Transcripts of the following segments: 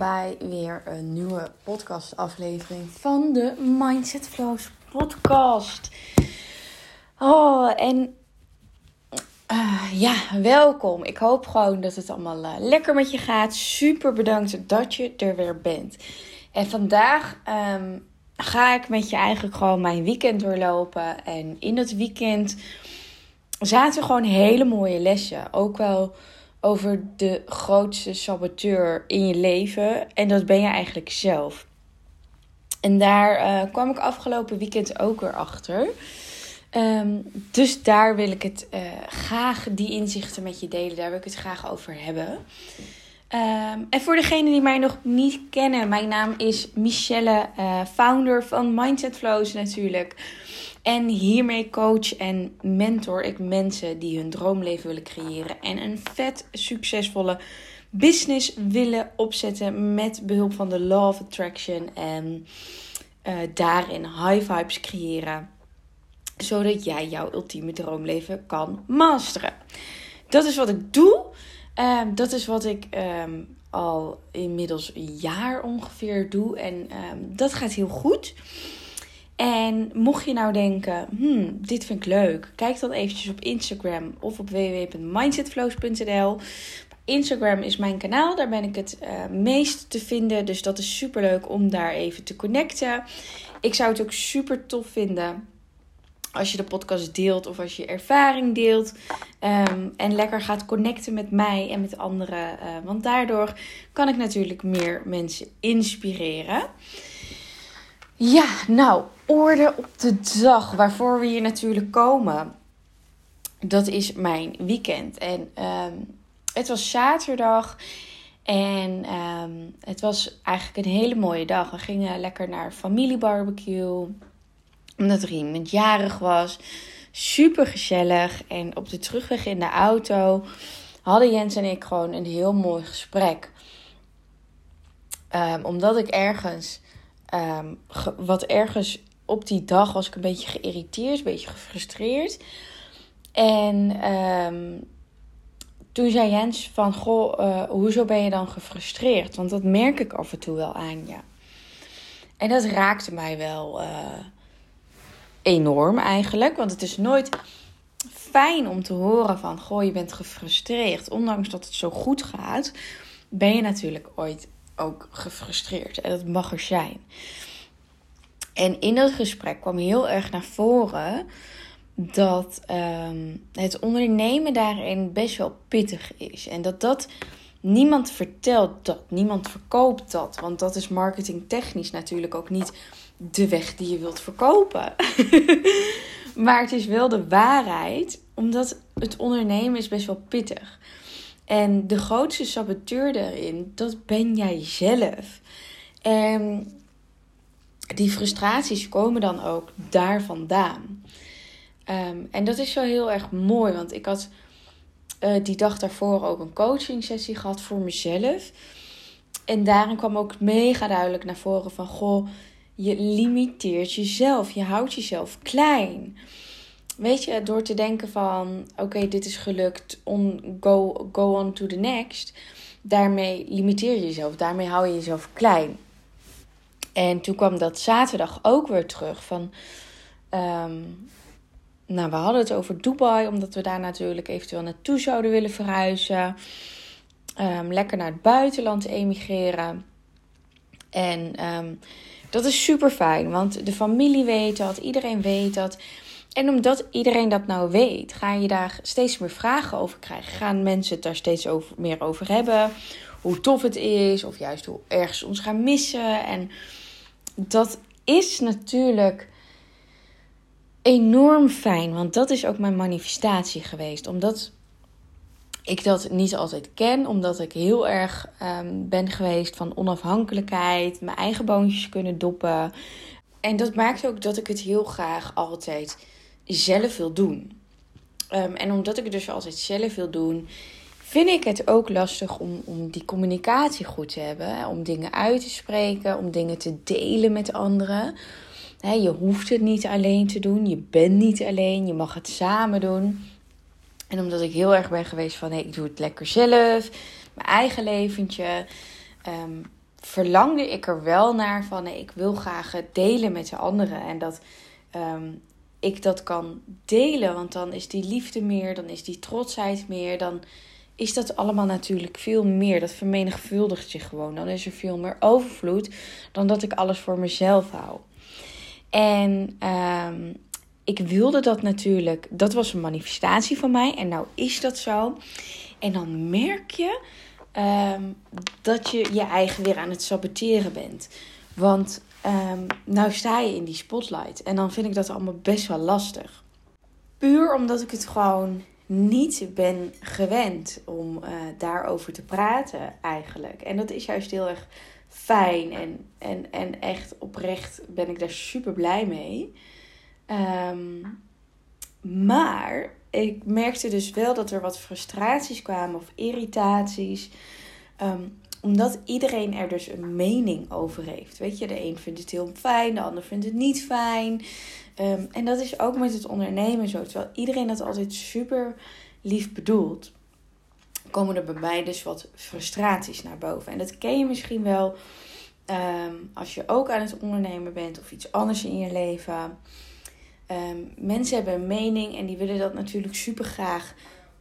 bij weer een nieuwe podcastaflevering van de Mindset Flows podcast. Oh, en uh, ja, welkom. Ik hoop gewoon dat het allemaal uh, lekker met je gaat. Super bedankt dat je er weer bent. En vandaag um, ga ik met je eigenlijk gewoon mijn weekend doorlopen. En in dat weekend zaten gewoon hele mooie lessen. Ook wel over de grootste saboteur in je leven. En dat ben je eigenlijk zelf. En daar uh, kwam ik afgelopen weekend ook weer achter. Um, dus daar wil ik het uh, graag, die inzichten met je delen. Daar wil ik het graag over hebben. Um, en voor degenen die mij nog niet kennen, mijn naam is Michelle, uh, founder van Mindset Flows natuurlijk. En hiermee coach en mentor ik mensen die hun droomleven willen creëren en een vet succesvolle business willen opzetten met behulp van de Law of Attraction en uh, daarin high vibes creëren, zodat jij jouw ultieme droomleven kan masteren. Dat is wat ik doe. Uh, dat is wat ik um, al inmiddels een jaar ongeveer doe en um, dat gaat heel goed. En mocht je nou denken, hmm, dit vind ik leuk, kijk dan eventjes op Instagram of op www.mindsetflows.nl. Instagram is mijn kanaal, daar ben ik het uh, meest te vinden. Dus dat is super leuk om daar even te connecten. Ik zou het ook super tof vinden als je de podcast deelt of als je ervaring deelt. Um, en lekker gaat connecten met mij en met anderen. Uh, want daardoor kan ik natuurlijk meer mensen inspireren. Ja, nou, orde op de dag waarvoor we hier natuurlijk komen. Dat is mijn weekend. En um, het was zaterdag. En um, het was eigenlijk een hele mooie dag. We gingen lekker naar familiebarbecue. Omdat er iemand jarig was. Super gezellig. En op de terugweg in de auto hadden Jens en ik gewoon een heel mooi gesprek. Um, omdat ik ergens, um, wat ergens op die dag was ik een beetje geïrriteerd, een beetje gefrustreerd. En um, toen zei Jens van, goh, uh, hoezo ben je dan gefrustreerd? Want dat merk ik af en toe wel aan je. En dat raakte mij wel uh, enorm eigenlijk. Want het is nooit fijn om te horen van, goh, je bent gefrustreerd. Ondanks dat het zo goed gaat, ben je natuurlijk ooit ook gefrustreerd. En dat mag er zijn. En in dat gesprek kwam heel erg naar voren dat um, het ondernemen daarin best wel pittig is. En dat dat niemand vertelt dat, niemand verkoopt dat. Want dat is marketingtechnisch natuurlijk ook niet de weg die je wilt verkopen. maar het is wel de waarheid, omdat het ondernemen is best wel pittig. En de grootste saboteur daarin, dat ben jij zelf. En die frustraties komen dan ook daar vandaan. Um, en dat is wel heel erg mooi, want ik had uh, die dag daarvoor ook een coaching sessie gehad voor mezelf. En daarin kwam ook mega duidelijk naar voren van, goh, je limiteert jezelf, je houdt jezelf klein. Weet je, door te denken van, oké, dit is gelukt, on, go, go on to the next. Daarmee limiteer je jezelf, daarmee hou je jezelf klein. En toen kwam dat zaterdag ook weer terug van. Um, nou, we hadden het over Dubai, omdat we daar natuurlijk eventueel naartoe zouden willen verhuizen. Um, lekker naar het buitenland emigreren. En um, dat is super fijn, want de familie weet dat, iedereen weet dat. En omdat iedereen dat nou weet, ga je daar steeds meer vragen over krijgen. Gaan mensen het daar steeds over, meer over hebben? Hoe tof het is, of juist hoe erg ze ons gaan missen. En dat is natuurlijk enorm fijn, want dat is ook mijn manifestatie geweest. Omdat ik dat niet altijd ken, omdat ik heel erg um, ben geweest van onafhankelijkheid, mijn eigen boontjes kunnen doppen. En dat maakt ook dat ik het heel graag altijd zelf wil doen. Um, en omdat ik het dus altijd zelf wil doen, vind ik het ook lastig om, om die communicatie goed te hebben. Om dingen uit te spreken, om dingen te delen met anderen. He, je hoeft het niet alleen te doen. Je bent niet alleen. Je mag het samen doen. En omdat ik heel erg ben geweest van hey, ik doe het lekker zelf. Mijn eigen leventje. Um, verlangde ik er wel naar van nee, ik wil graag het delen met de anderen. En dat ehm, ik dat kan delen, want dan is die liefde meer, dan is die trotsheid meer, dan is dat allemaal natuurlijk veel meer. Dat vermenigvuldigt zich gewoon. Dan is er veel meer overvloed dan dat ik alles voor mezelf hou. En um, ik wilde dat natuurlijk. Dat was een manifestatie van mij. En nou is dat zo. En dan merk je um, dat je je eigen weer aan het saboteren bent. Want um, nou sta je in die spotlight. En dan vind ik dat allemaal best wel lastig. Puur omdat ik het gewoon niet ben gewend om uh, daarover te praten eigenlijk. En dat is juist heel erg fijn en, en, en echt oprecht ben ik daar super blij mee. Um, maar ik merkte dus wel dat er wat frustraties kwamen of irritaties. Um, omdat iedereen er dus een mening over heeft. Weet je, de een vindt het heel fijn, de ander vindt het niet fijn. Um, en dat is ook met het ondernemen zo. Terwijl iedereen dat altijd super lief bedoelt, komen er bij mij dus wat frustraties naar boven. En dat ken je misschien wel um, als je ook aan het ondernemen bent of iets anders in je leven. Um, mensen hebben een mening en die willen dat natuurlijk super graag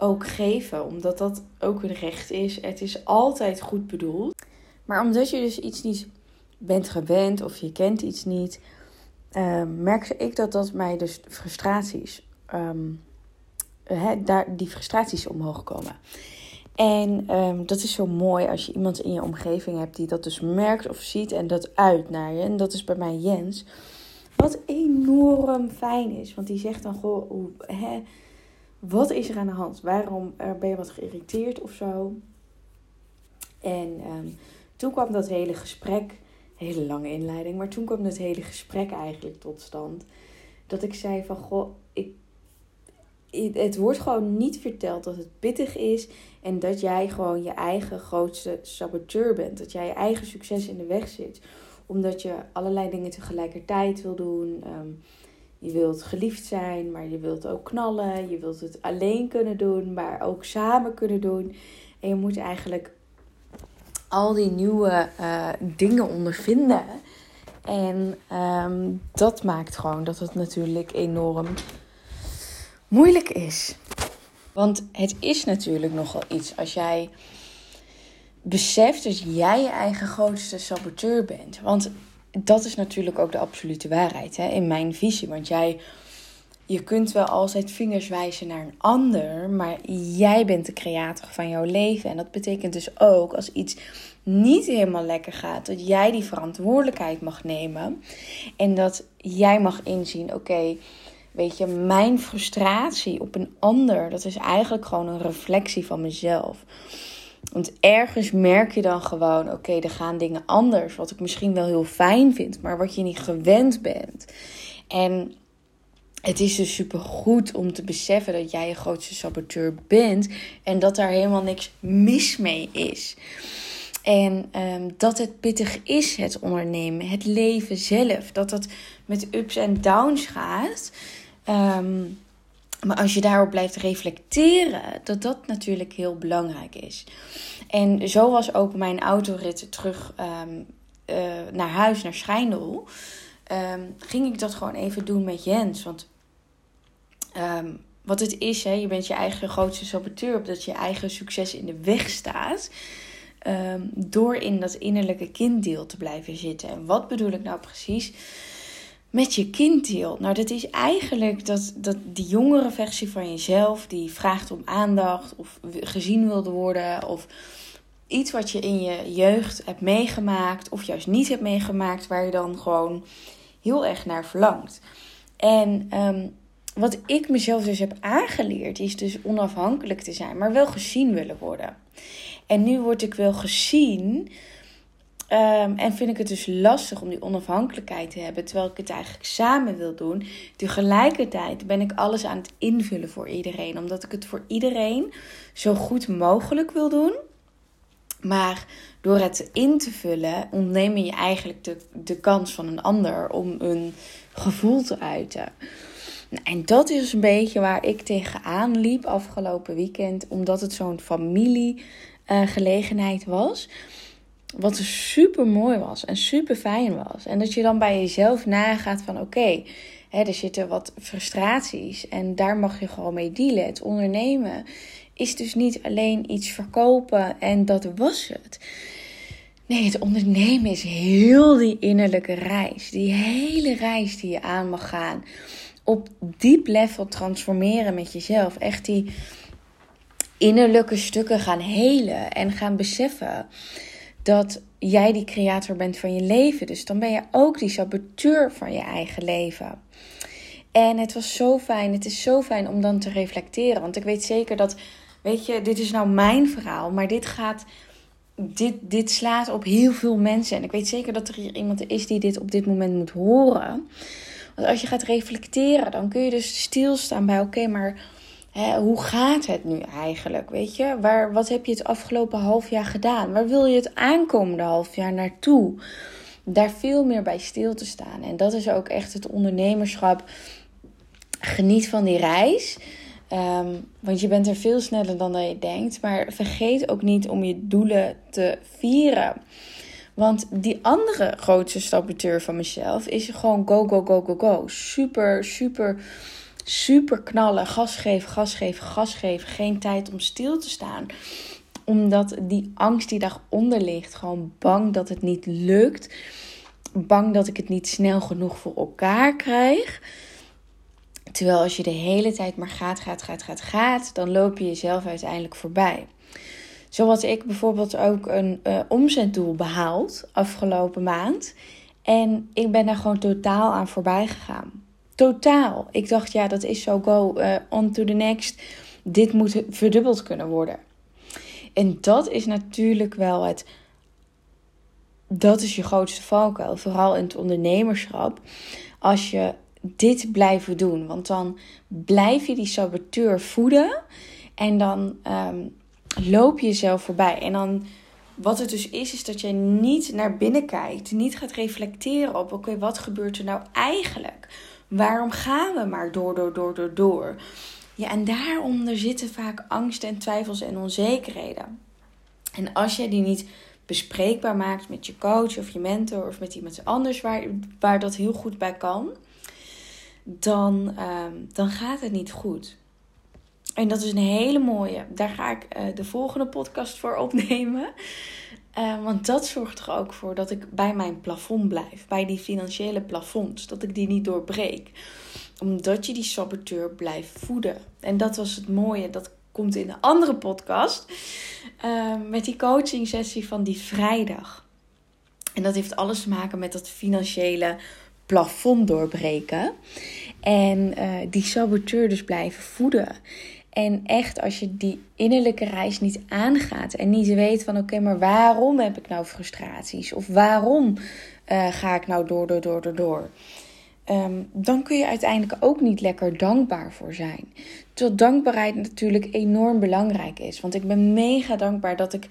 ook geven, omdat dat ook hun recht is. Het is altijd goed bedoeld. Maar omdat je dus iets niet bent gewend of je kent iets niet, um, merkte ik dat dat mij dus frustraties, um, daar, die frustraties omhoog komen. En um, dat is zo mooi als je iemand in je omgeving hebt die dat dus merkt of ziet en dat uit naar je. En dat is bij mij Jens. Wat enorm fijn is. Want die zegt dan hè, wat is er aan de hand? Waarom eh, ben je wat geïrriteerd of zo? En um, toen kwam dat hele gesprek, hele lange inleiding, maar toen kwam dat hele gesprek eigenlijk tot stand. Dat ik zei van, goh, ik, het wordt gewoon niet verteld dat het pittig is en dat jij gewoon je eigen grootste saboteur bent. Dat jij je eigen succes in de weg zit. Omdat je allerlei dingen tegelijkertijd wil doen. Um, je wilt geliefd zijn, maar je wilt ook knallen. Je wilt het alleen kunnen doen, maar ook samen kunnen doen. En je moet eigenlijk al die nieuwe uh, dingen ondervinden. En um, dat maakt gewoon dat het natuurlijk enorm moeilijk is. Want het is natuurlijk nogal iets als jij beseft dat jij je eigen grootste saboteur bent. Want dat is natuurlijk ook de absolute waarheid hè, in mijn visie. Want jij, je kunt wel altijd vingers wijzen naar een ander, maar jij bent de creator van jouw leven. En dat betekent dus ook als iets niet helemaal lekker gaat, dat jij die verantwoordelijkheid mag nemen. En dat jij mag inzien: oké. Weet je, mijn frustratie op een ander, dat is eigenlijk gewoon een reflectie van mezelf. Want ergens merk je dan gewoon, oké, er gaan dingen anders. Wat ik misschien wel heel fijn vind, maar wat je niet gewend bent. En het is dus super goed om te beseffen dat jij je grootste saboteur bent. En dat daar helemaal niks mis mee is. En um, dat het pittig is, het ondernemen, het leven zelf. Dat dat met ups en downs gaat. Um, maar als je daarop blijft reflecteren, dat dat natuurlijk heel belangrijk is. En zo was ook mijn autorit terug um, uh, naar huis, naar Schijndel. Um, ging ik dat gewoon even doen met Jens. Want um, wat het is, hè, je bent je eigen grootste saboteur, omdat je eigen succes in de weg staat. door in dat innerlijke kinddeel te blijven zitten. En wat bedoel ik nou precies? Met je kind deelt. Nou, dat is eigenlijk dat, dat die jongere versie van jezelf die vraagt om aandacht of gezien wilde worden of iets wat je in je jeugd hebt meegemaakt of juist niet hebt meegemaakt, waar je dan gewoon heel erg naar verlangt. En um, wat ik mezelf dus heb aangeleerd, is dus onafhankelijk te zijn, maar wel gezien willen worden. En nu word ik wel gezien Um, en vind ik het dus lastig om die onafhankelijkheid te hebben, terwijl ik het eigenlijk samen wil doen. Tegelijkertijd ben ik alles aan het invullen voor iedereen, omdat ik het voor iedereen zo goed mogelijk wil doen. Maar door het in te vullen, ontneem je eigenlijk de, de kans van een ander om een gevoel te uiten. En dat is een beetje waar ik tegenaan liep afgelopen weekend, omdat het zo'n familiegelegenheid was. Wat super mooi was en super fijn was. En dat je dan bij jezelf nagaat van oké, er zitten wat frustraties en daar mag je gewoon mee dealen. Het ondernemen is dus niet alleen iets verkopen en dat was het. Nee, het ondernemen is heel die innerlijke reis. Die hele reis die je aan mag gaan. Op diep level transformeren met jezelf. Echt die innerlijke stukken gaan helen en gaan beseffen dat jij die creator bent van je leven. Dus dan ben je ook die saboteur van je eigen leven. En het was zo fijn, het is zo fijn om dan te reflecteren. Want ik weet zeker dat, weet je, dit is nou mijn verhaal, maar dit gaat, dit, dit slaat op heel veel mensen. En ik weet zeker dat er hier iemand is die dit op dit moment moet horen. Want als je gaat reflecteren, dan kun je dus stilstaan bij, oké, maar hoe gaat het nu eigenlijk? Weet je, Waar, wat heb je het afgelopen half jaar gedaan? Waar wil je het aankomende half jaar naartoe? Daar veel meer bij stil te staan. En dat is ook echt het ondernemerschap geniet van die reis. Ehm, want je bent er veel sneller dan dat je denkt. Maar vergeet ook niet om je doelen te vieren. Want die andere grootste saboteur van mezelf is gewoon go, go, go, go, go. Super, super, super knallen. Gas geven, gas geven, gas geven. Geen tijd om stil te staan. Omdat die angst die daaronder ligt. Gewoon bang dat het niet lukt. Bang dat ik het niet snel genoeg voor elkaar krijg. Terwijl als je de hele tijd maar gaat, gaat, gaat, gaat, gaat, dan loop je jezelf uiteindelijk voorbij. Zo ik bijvoorbeeld ook een uh, omzetdoel behaald afgelopen maand. En ik ben daar gewoon totaal aan voorbij gegaan. Totaal. Ik dacht, ja, dat is zo go uh, on to the next. Dit moet verdubbeld kunnen worden. En dat is natuurlijk wel het. Dat is je grootste valkuil. Vooral in het ondernemerschap. Als je dit blijven doen. Want dan blijf je die saboteur voeden. En dan um, loop je jezelf voorbij. En dan, wat het dus is, is dat je niet naar binnen kijkt. Niet gaat reflecteren op: oké, wat gebeurt er nou eigenlijk? Waarom gaan we maar door, door, door, door, door? Ja, en daaronder zitten vaak angsten en twijfels en onzekerheden. En als je die niet bespreekbaar maakt met je coach of je mentor of met iemand anders waar, waar dat heel goed bij kan, dan, ehm, dan gaat het niet goed. En dat is een hele mooie. Daar ga ik uh, de volgende podcast voor opnemen. Uh, want dat zorgt er ook voor dat ik bij mijn plafond blijf. Bij die financiële plafonds. Dat ik die niet doorbreek. Omdat je die saboteur blijft voeden. En dat was het mooie. Dat komt in een andere podcast. Uh, met die coaching sessie van die vrijdag. En dat heeft alles te maken met dat financiële plafond doorbreken. En uh, die saboteur dus blijven voeden. En echt, als je die innerlijke reis niet aangaat en niet weet van oké, maar waarom heb ik nou frustraties? Of waarom uh, ga ik nou door, door, door, door, door? Um, dan kun je uiteindelijk ook niet lekker dankbaar voor zijn. Terwijl dankbaarheid natuurlijk enorm belangrijk is. Want ik ben mega dankbaar dat ik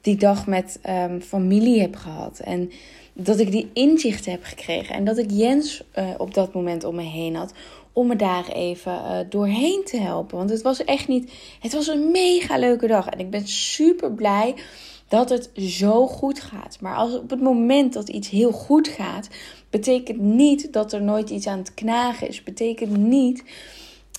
die dag met um, familie heb gehad. En dat ik die inzichten heb gekregen. En dat ik Jens uh, op dat moment om me heen had. Om me daar even uh, doorheen te helpen. Want het was echt niet. Het was een mega leuke dag. En ik ben super blij dat het zo goed gaat. Maar als op het moment dat iets heel goed gaat, betekent niet dat er nooit iets aan het knagen is. Betekent niet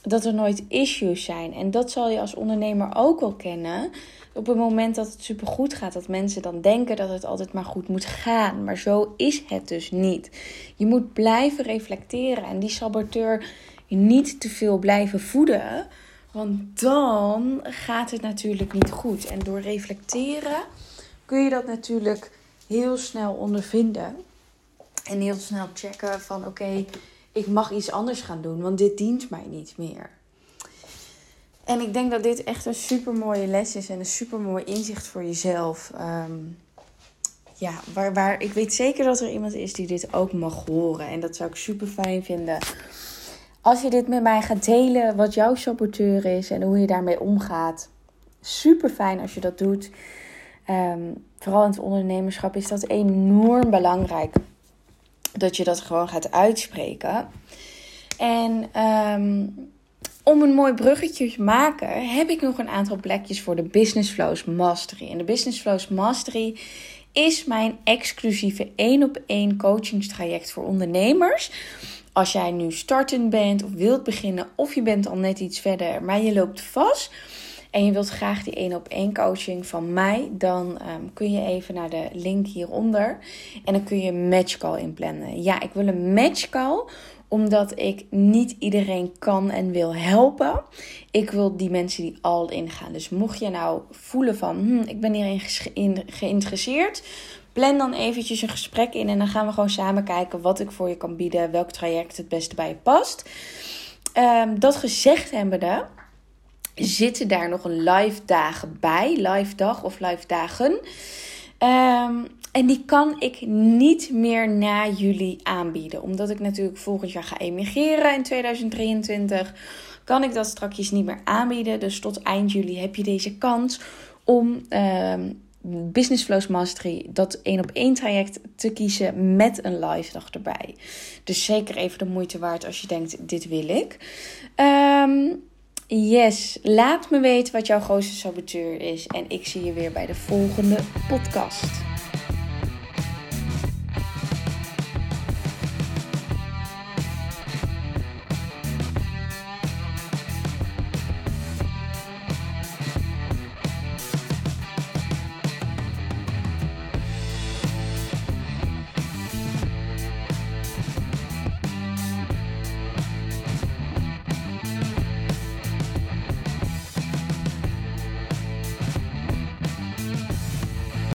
dat er nooit issues zijn. En dat zal je als ondernemer ook wel kennen op het moment dat het supergoed gaat, dat mensen dan denken dat het altijd maar goed moet gaan. Maar zo is het dus niet. Je moet blijven reflecteren en die saboteur niet te veel blijven voeden. Want dan gaat het natuurlijk niet goed. En door reflecteren kun je dat natuurlijk heel snel ondervinden. En heel snel checken van oké, ik mag iets anders gaan doen, want dit dient mij niet meer. En ik denk dat dit echt een super mooie les is en een super mooi inzicht voor jezelf. Um, ja, waar, waar ik weet zeker dat er iemand is die dit ook mag horen. En dat zou ik super fijn vinden. Als je dit met mij gaat delen, wat jouw saboteur is en hoe je daarmee omgaat. Super fijn als je dat doet. Um, vooral in het ondernemerschap is dat enorm belangrijk. Dat je dat gewoon gaat uitspreken. En um, om een mooi bruggetje te maken, heb ik nog een aantal plekjes voor de Business Flows Mastery. En de Business Flows Mastery is mijn exclusieve 1 op 1 coachingstraject voor ondernemers. Als jij nu startend bent of wilt beginnen, of je bent al net iets verder, maar je loopt vast en je wilt graag die 1 op 1 coaching van mij, dan ehm, kun je even naar de link hieronder en dan kun je een matchcall inplannen. Ja, ik wil een matchcall omdat ik niet iedereen kan en wil helpen. Ik wil die mensen die al ingaan. Dus mocht je nou voelen van, hm, ik ben hierin geïnteresseerd, plan dan eventjes een gesprek in en dan gaan we gewoon samen kijken wat ik voor je kan bieden, welk traject het beste bij je past. Um, dat gezegd hebbende, zitten daar nog een live dagen bij, live dag of live dagen. Um, en die kan ik niet meer na juli aanbieden. Omdat ik natuurlijk volgend jaar ga emigreren in 2023. Kan ik dat straks niet meer aanbieden. Dus tot eind juli heb je deze kans om um, Business Flows Mastery, dat één op één traject te kiezen met een live dag erbij. Dus zeker even de moeite waard als je denkt, dit wil ik. Um, yes, laat me weten wat jouw grootste saboteur is. En ik zie je weer bij de volgende podcast.